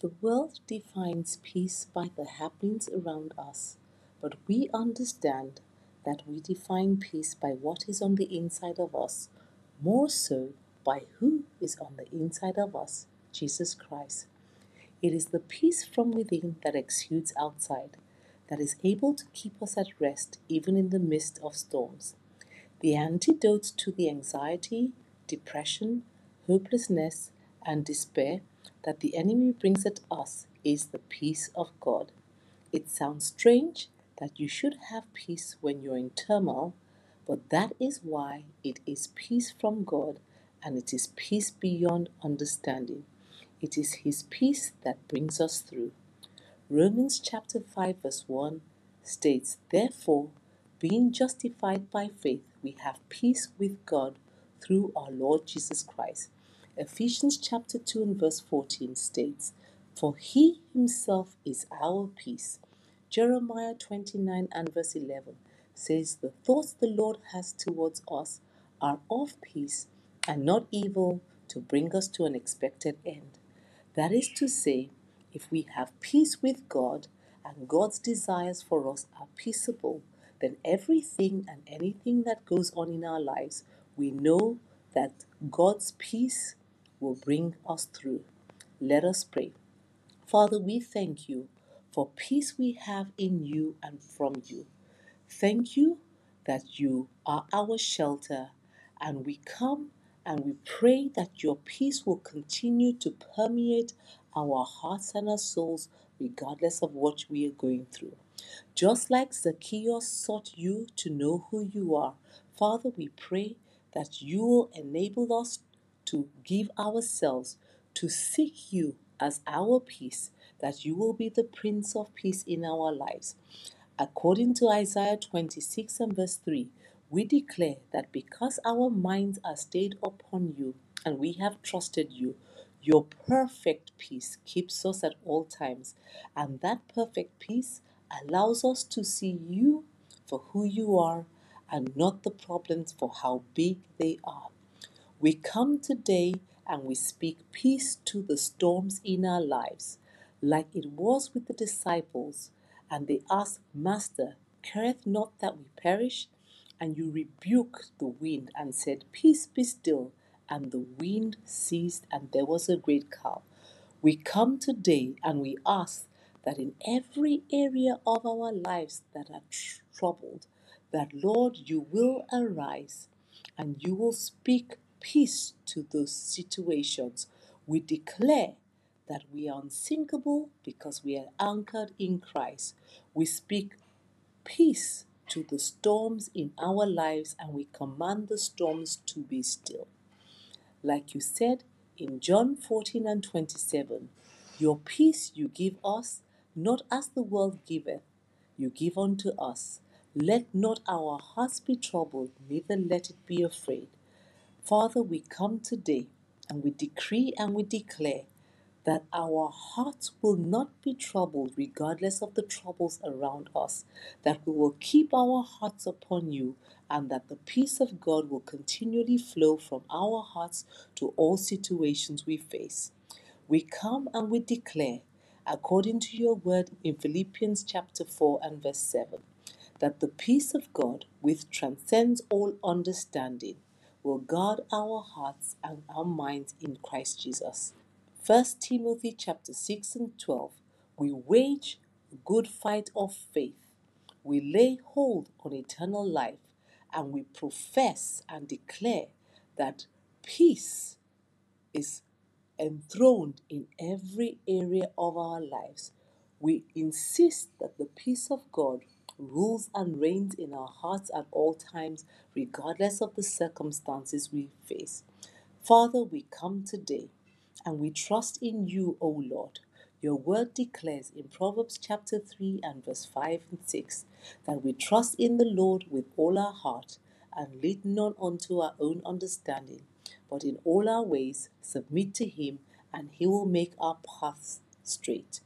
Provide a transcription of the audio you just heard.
The world defines peace by the happenings around us, but we understand that we define peace by what is on the inside of us, more so by who is on the inside of us, Jesus Christ. It is the peace from within that exudes outside, that is able to keep us at rest even in the midst of storms. The antidote to the anxiety, depression, hopelessness, and despair that the enemy brings at us is the peace of God. It sounds strange that you should have peace when you're in turmoil, but that is why it is peace from God and it is peace beyond understanding. It is His peace that brings us through. Romans chapter 5, verse 1 states, Therefore, being justified by faith, we have peace with God through our Lord Jesus Christ. Ephesians chapter 2 and verse 14 states, For he himself is our peace. Jeremiah 29 and verse 11 says, The thoughts the Lord has towards us are of peace and not evil to bring us to an expected end. That is to say, if we have peace with God and God's desires for us are peaceable, then everything and anything that goes on in our lives, we know that God's peace will bring us through. Let us pray. Father, we thank you for peace we have in you and from you. Thank you that you are our shelter, and we come and we pray that your peace will continue to permeate our hearts and our souls, regardless of what we are going through. Just like Zacchaeus sought you to know who you are, Father, we pray that you will enable us to give ourselves to seek you as our peace, that you will be the Prince of Peace in our lives. According to Isaiah 26 and verse 3, we declare that because our minds are stayed upon you and we have trusted you, your perfect peace keeps us at all times, and that perfect peace allows us to see you for who you are and not the problems for how big they are. We come today and we speak peace to the storms in our lives, like it was with the disciples. And they asked, Master, careth not that we perish? And you rebuked the wind and said, Peace be still. And the wind ceased, and there was a great calm. We come today and we ask that in every area of our lives that are troubled, that Lord, you will arise and you will speak peace to those situations. We declare that we are unsinkable because we are anchored in Christ. We speak peace to the storms in our lives and we command the storms to be still. Like you said in John 14 and 27, Your peace you give us, not as the world giveth, you give unto us. Let not our hearts be troubled, neither let it be afraid. Father, we come today and we decree and we declare that our hearts will not be troubled regardless of the troubles around us, that we will keep our hearts upon you, and that the peace of God will continually flow from our hearts to all situations we face. We come and we declare, according to your word in Philippians chapter 4 and verse 7, that the peace of God, which transcends all understanding, will guard our hearts and our minds in Christ Jesus. First Timothy chapter 6 and 12. We wage a good fight of faith. We lay hold on eternal life and we profess and declare that peace is enthroned in every area of our lives. We insist that the peace of God rules and reigns in our hearts at all times, regardless of the circumstances we face. Father, we come today and we trust in you, O Lord. Your word declares in Proverbs chapter 3 and verse 5 and 6 that we trust in the Lord with all our heart and lead not unto our own understanding, but in all our ways submit to him, and he will make our paths straight.